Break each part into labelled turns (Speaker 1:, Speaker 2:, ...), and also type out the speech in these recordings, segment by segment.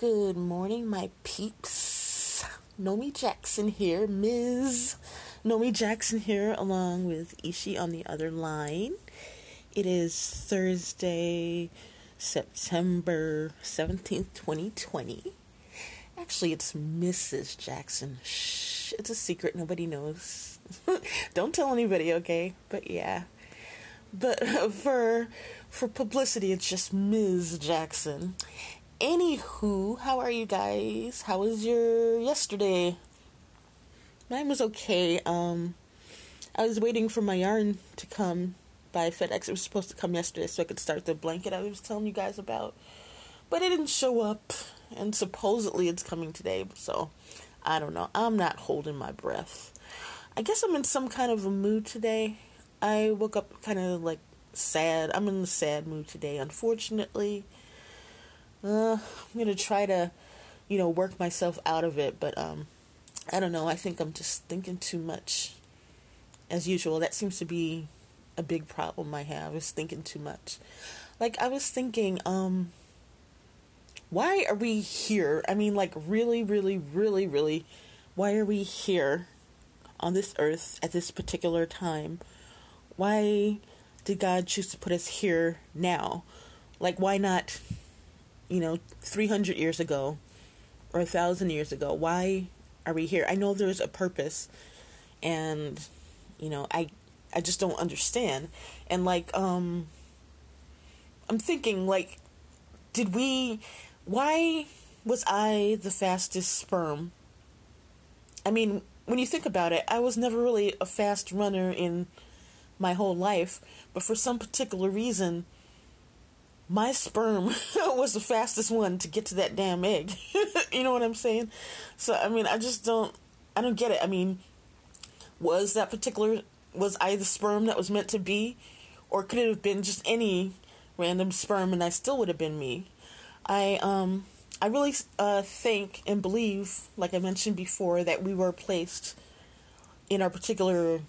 Speaker 1: Good morning, my peeps. Nomy Jackson here, Ms. Nomy Jackson here, along with Ishi on the other line. It is Thursday, September 17th, 2020. Actually, it's Mrs. Jackson. Shh, it's a secret, nobody knows. Don't tell anybody, okay? But yeah. But for for publicity, it's just Ms. Jackson. Anywho, how are you guys? How was your yesterday? Mine was okay. Um, I was waiting for my yarn to come by FedEx. It was supposed to come yesterday so I could start the blanket I was telling you guys about. But it didn't show up, and supposedly it's coming today. So I don't know. I'm not holding my breath. I guess I'm in some kind of a mood today. I woke up kind of like sad. I'm in a sad mood today, unfortunately. Uh, I'm gonna try to, you know, work myself out of it, but um, I don't know. I think I'm just thinking too much, as usual. That seems to be a big problem I have is thinking too much. Like I was thinking, um, why are we here? I mean, like really, really, really, really, why are we here on this earth at this particular time? Why did God choose to put us here now? Like, why not, you know, 300 years ago or a thousand years ago? Why are we here? I know there's a purpose, and, you know, I, I just don't understand. And, like, um, I'm thinking, like, did we, why was I the fastest sperm? I mean, when you think about it, I was never really a fast runner in my whole life, but for some particular reason, my sperm was the fastest one to get to that damn egg. you know what I'm saying? So I mean, I just don't I don't get it. I mean, was that particular was I the sperm that was meant to be or could it have been just any random sperm and I still would have been me? I um I really uh, think and believe, like I mentioned before, that we were placed in our particular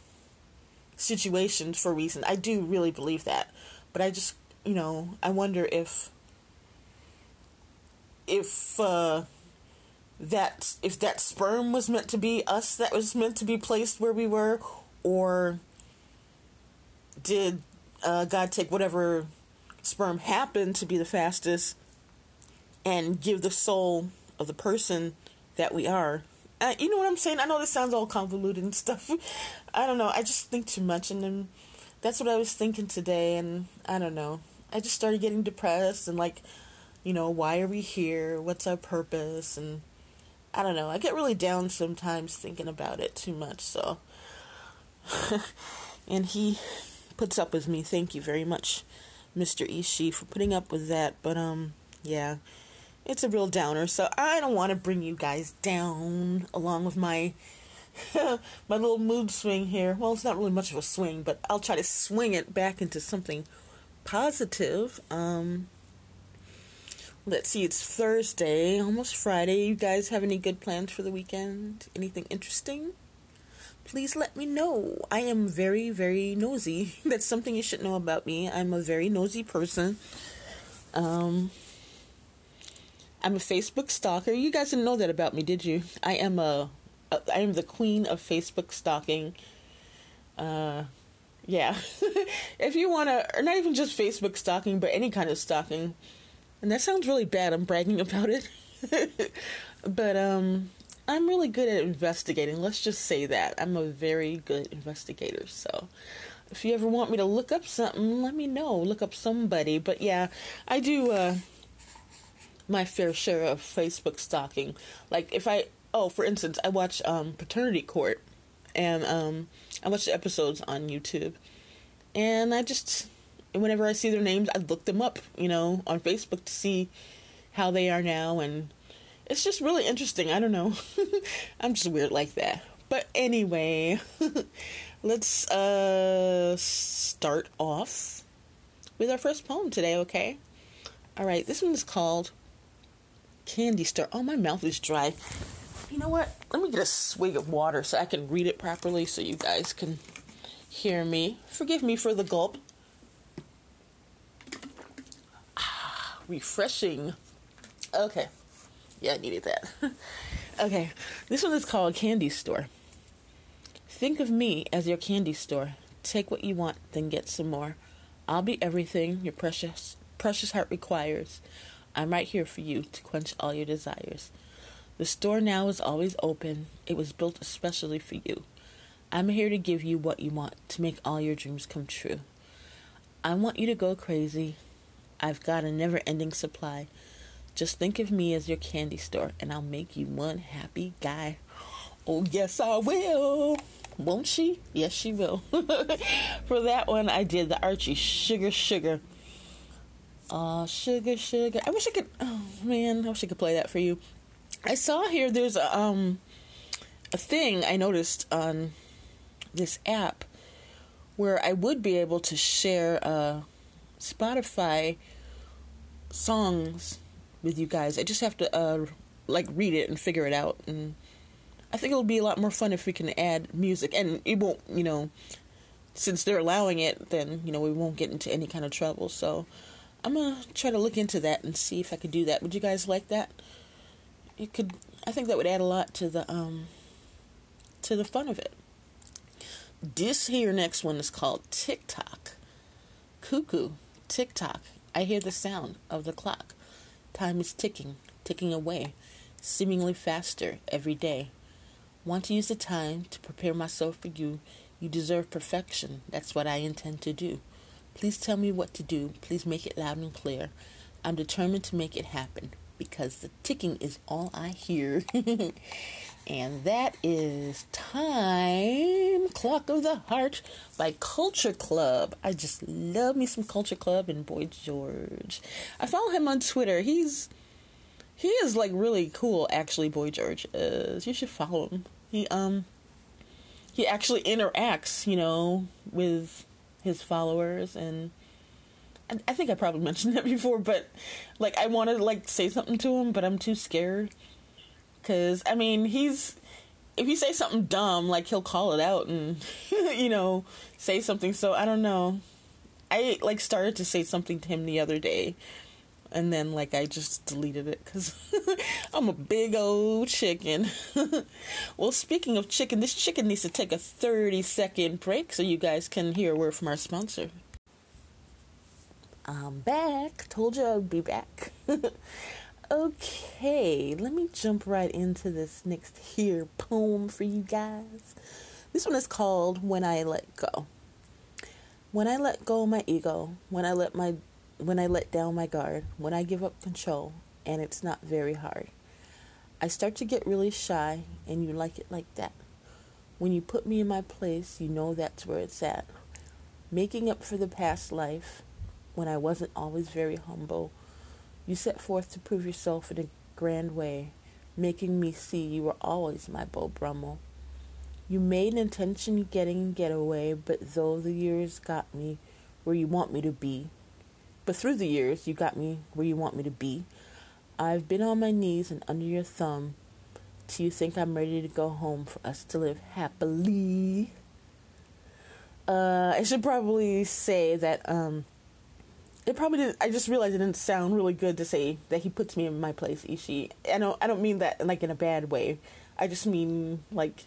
Speaker 1: situations for a reason. I do really believe that. But I just, you know, I wonder if if uh that if that sperm was meant to be us that was meant to be placed where we were or did uh, God take whatever sperm happened to be the fastest and give the soul of the person that we are uh, you know what I'm saying? I know this sounds all convoluted and stuff. I don't know. I just think too much, and then that's what I was thinking today. And I don't know. I just started getting depressed and like, you know, why are we here? What's our purpose? And I don't know. I get really down sometimes thinking about it too much. So, and he puts up with me. Thank you very much, Mr. Ishi, for putting up with that. But um, yeah it's a real downer. So I don't want to bring you guys down along with my my little mood swing here. Well, it's not really much of a swing, but I'll try to swing it back into something positive. Um let's see, it's Thursday, almost Friday. You guys have any good plans for the weekend? Anything interesting? Please let me know. I am very, very nosy. That's something you should know about me. I'm a very nosy person. Um, I'm a Facebook stalker. You guys didn't know that about me, did you? I am a, I am the queen of Facebook stalking. Uh, yeah. if you want to, or not even just Facebook stalking, but any kind of stalking. And that sounds really bad. I'm bragging about it. but um, I'm really good at investigating. Let's just say that I'm a very good investigator. So if you ever want me to look up something, let me know. Look up somebody. But yeah, I do. Uh, my fair share of Facebook stalking. Like if I oh, for instance, I watch um, Paternity Court, and um, I watch the episodes on YouTube, and I just whenever I see their names, I look them up, you know, on Facebook to see how they are now, and it's just really interesting. I don't know, I'm just weird like that. But anyway, let's uh, start off with our first poem today, okay? All right, this one is called Candy Star. Oh, my mouth is dry. You know what? Let me get a swig of water so I can read it properly so you guys can hear me. Forgive me for the gulp. Ah, refreshing. Okay. Yeah, I needed that. okay, this one is called Candy Store. Think of me as your candy store. Take what you want, then get some more. I'll be everything your precious precious heart requires. I'm right here for you to quench all your desires. The store now is always open. It was built especially for you. I'm here to give you what you want to make all your dreams come true. I want you to go crazy. I've got a never ending supply. Just think of me as your candy store, and I'll make you one happy guy. Oh, yes, I will. Won't she? Yes, she will. For that one, I did the Archie Sugar Sugar. Oh, sugar, sugar. I wish I could. Oh man, I wish I could play that for you. I saw here there's a um a thing I noticed on this app where I would be able to share uh, Spotify songs with you guys. I just have to uh, like read it and figure it out, and I think it'll be a lot more fun if we can add music, and it won't, you know, since they're allowing it, then you know we won't get into any kind of trouble. So I'm gonna try to look into that and see if I could do that. Would you guys like that? It could. I think that would add a lot to the um to the fun of it. This here next one is called TikTok. Cuckoo, TikTok. I hear the sound of the clock. Time is ticking, ticking away, seemingly faster every day. Want to use the time to prepare myself for you. You deserve perfection. That's what I intend to do. Please tell me what to do. Please make it loud and clear. I'm determined to make it happen because the ticking is all I hear. and that is Time Clock of the Heart by Culture Club. I just love me some Culture Club and Boy George. I follow him on Twitter. He's he is like really cool actually Boy George is. You should follow him. He um he actually interacts, you know, with his followers and I think I probably mentioned that before, but like I want to like say something to him, but I'm too scared. Cause I mean, he's if you say something dumb, like he'll call it out and you know say something. So I don't know. I like started to say something to him the other day, and then like I just deleted it because I'm a big old chicken. well, speaking of chicken, this chicken needs to take a 30 second break so you guys can hear a word from our sponsor. I'm back. Told you I'd be back. okay, let me jump right into this next here poem for you guys. This one is called When I Let Go. When I let go my ego, when I let my when I let down my guard, when I give up control, and it's not very hard. I start to get really shy, and you like it like that. When you put me in my place, you know that's where it's at. Making up for the past life, when I wasn't always very humble. You set forth to prove yourself in a grand way, making me see you were always my Beau Brummel. You made an intention getting get away, but though the years got me where you want me to be, but through the years you got me where you want me to be, I've been on my knees and under your thumb till you think I'm ready to go home for us to live happily. Uh, I should probably say that um, it probably didn't. I just realized it didn't sound really good to say that he puts me in my place, Ishi. I don't. I don't mean that like in a bad way. I just mean like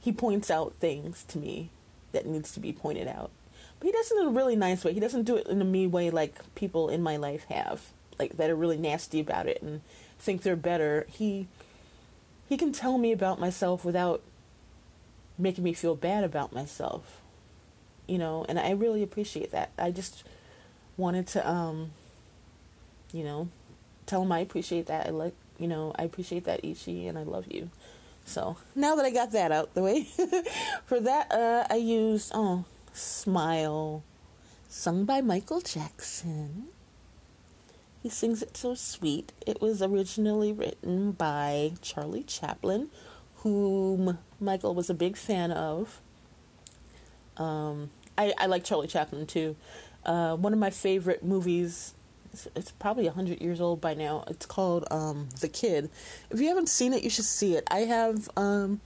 Speaker 1: he points out things to me that needs to be pointed out. But he does it in a really nice way. He doesn't do it in a mean way like people in my life have, like that are really nasty about it and think they're better. He he can tell me about myself without making me feel bad about myself. You know, and I really appreciate that. I just wanted to um you know tell him I appreciate that. I like you know I appreciate that Ishi and I love you. So now that I got that out the way, for that uh, I used oh smile, sung by Michael Jackson. He sings it so sweet. It was originally written by Charlie Chaplin, whom Michael was a big fan of. Um, I, I like Charlie Chaplin too. Uh, one of my favorite movies. It's, probably hundred years old by now. It's called um, The Kid. If you haven't seen it, you should see it. I have um,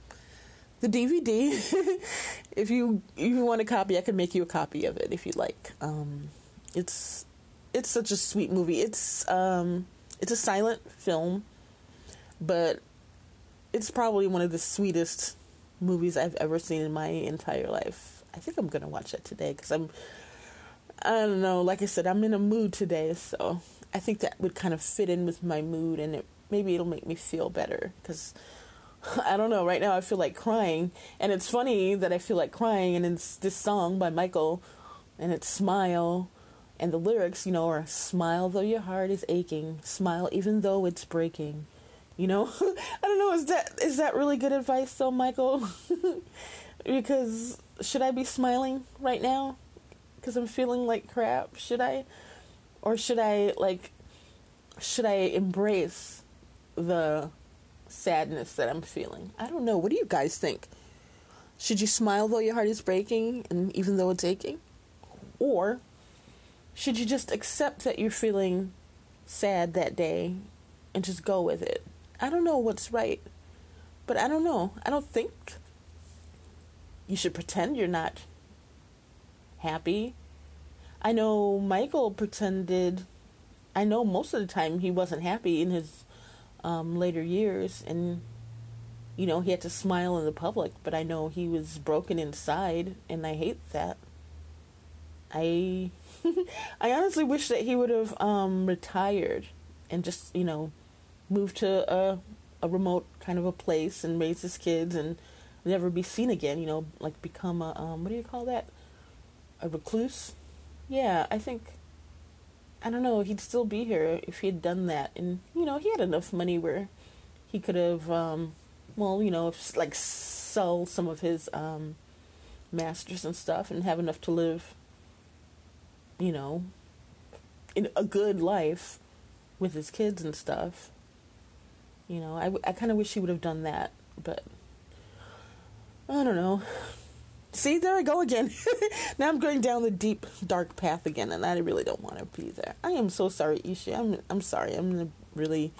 Speaker 1: the DVD. if you if you want a copy, I can make you a copy of it if you like. Um, it's it's such a sweet movie. It's um, it's a silent film. but it's probably one of the sweetest movies I've ever seen in my entire life. I think I'm gonna watch it today because I'm, I don't know, like I said, I'm in a mood today, so I think that would kind of fit in with my mood, and it maybe it'll make me feel better because. I don't know. Right now, I feel like crying, and it's funny that I feel like crying. And it's this song by Michael, and it's "Smile," and the lyrics, you know, are "Smile though your heart is aching, smile even though it's breaking." You know, I don't know. Is that is that really good advice, though, Michael? because should I be smiling right now? Because I'm feeling like crap. Should I, or should I like, should I embrace the sadness that I'm feeling? I don't know. What do you guys think? Should you smile though your heart is breaking and even though it's aching? Or should you just accept that you're feeling sad that day and just go with it? I don't know what's right, but I don't know. I don't think you should pretend you're not happy. I know Michael pretended, I know most of the time he wasn't happy in his um, later years, and you know, he had to smile in the public, but I know he was broken inside, and I hate that. I I honestly wish that he would have um, retired and just, you know, move to a a remote kind of a place and raise his kids and never be seen again. You know, like become a um, what do you call that? A recluse. Yeah, I think. I don't know. He'd still be here if he had done that, and you know, he had enough money where he could have, um, well, you know, like sell some of his um, masters and stuff, and have enough to live. You know, in a good life with his kids and stuff. You know, I, I kind of wish he would have done that, but I don't know. See, there I go again. now I'm going down the deep, dark path again, and I really don't want to be there. I am so sorry, Ishi. I'm I'm sorry. I'm in a really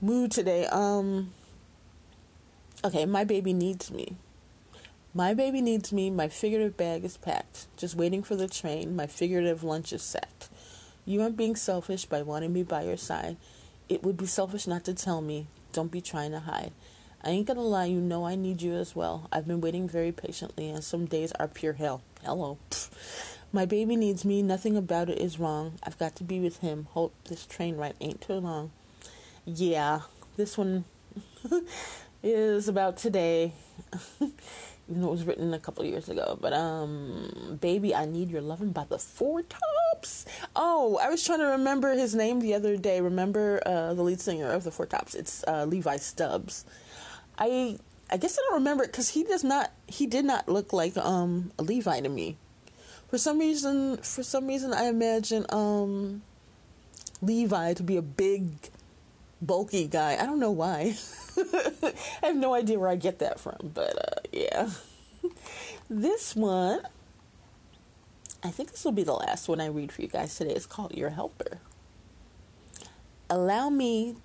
Speaker 1: mood today. Um. Okay, my baby needs me. My baby needs me. My figurative bag is packed, just waiting for the train. My figurative lunch is set. You aren't being selfish by wanting me by your side. It would be selfish not to tell me. Don't be trying to hide. I ain't gonna lie, you know I need you as well. I've been waiting very patiently, and some days are pure hell. Hello. My baby needs me. Nothing about it is wrong. I've got to be with him. Hope this train ride ain't too long. Yeah, this one is about today. Even though it was written a couple years ago. But, um, Baby, I Need Your Loving by the Four Tops. Oh, I was trying to remember his name the other day. Remember uh, the lead singer of the Four Tops? It's uh, Levi Stubbs. I I guess I don't remember it because he does not he did not look like um a Levi to me. For some reason, for some reason, I imagine um Levi to be a big, bulky guy. I don't know why. I have no idea where I get that from, but uh, yeah. this one, I think this will be the last one I read for you guys today. It's called Your Helper. Allow me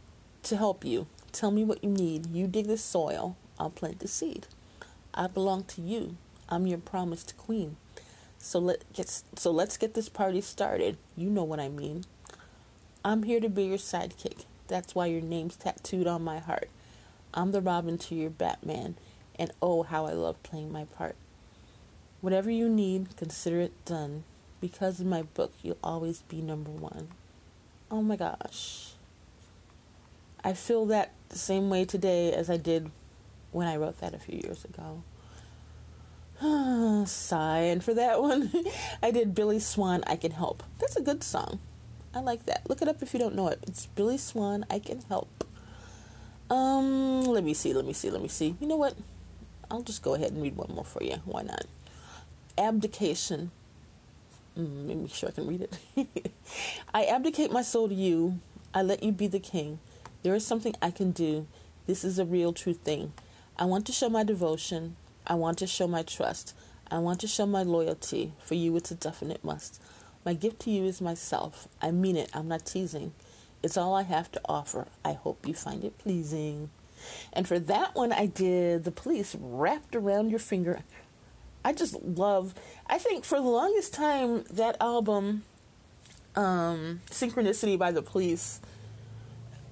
Speaker 1: to help you. Tell me what you need. You dig the soil, I'll plant the seed. I belong to you. I'm your promised queen. So let get so let's get this party started. You know what I mean. I'm here to be your sidekick. That's why your name's tattooed on my heart. I'm the Robin to your Batman, and oh, how I love playing my part. Whatever you need, consider it done. Because in my book, you'll always be number one. Oh my gosh. I feel that the same way today as I did when I wrote that a few years ago. Sigh. And for that one, I did Billy Swan, I Can Help. That's a good song. I like that. Look it up if you don't know it. It's Billy Swan, I Can Help. Um, let me see, let me see, let me see. You know what? I'll just go ahead and read one more for you. Why not? Abdication. Mm, let me make sure I can read it. I abdicate my soul to you. I let you be the king. There is something I can do. This is a real, true thing. I want to show my devotion. I want to show my trust. I want to show my loyalty. For you, it's a definite must. My gift to you is myself. I mean it. I'm not teasing. It's all I have to offer. I hope you find it pleasing. And for that one, I did the police wrapped around your finger. I just love. I think for the longest time that album, um, Synchronicity by the Police,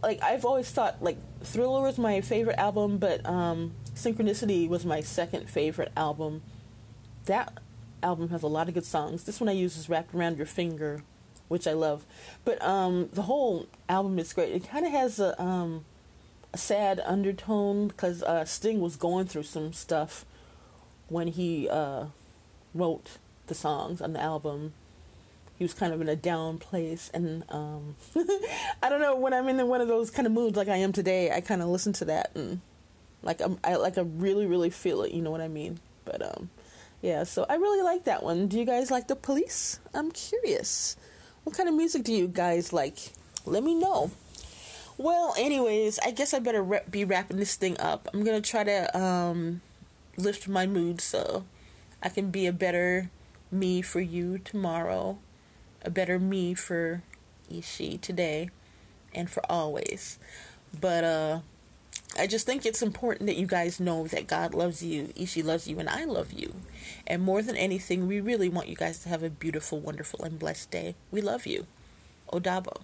Speaker 1: like I've always thought like Thriller was my favorite album, but um, Synchronicity was my second favorite album. That album has a lot of good songs. This one I use is Wrapped Around Your Finger, which I love. But um, the whole album is great. It kind of has a, um, a sad undertone because uh, Sting was going through some stuff when he uh, wrote the songs on the album. He was kind of in a down place, and um, I don't know when I'm in one of those kind of moods like I am today. I kind of listen to that and like I'm, I like I really really feel it. You know what I mean? But um, yeah. So I really like that one. Do you guys like the Police? I'm curious. What kind of music do you guys like? Let me know. Well, anyways, I guess I better re- be wrapping this thing up. I'm gonna try to um, lift my mood so I can be a better me for you tomorrow, a better me for Ishi today, and for always. But uh, I just think it's important that you guys know that God loves you, Ishi loves you, and I love you. And more than anything, we really want you guys to have a beautiful, wonderful, and blessed day. We love you. Odabo.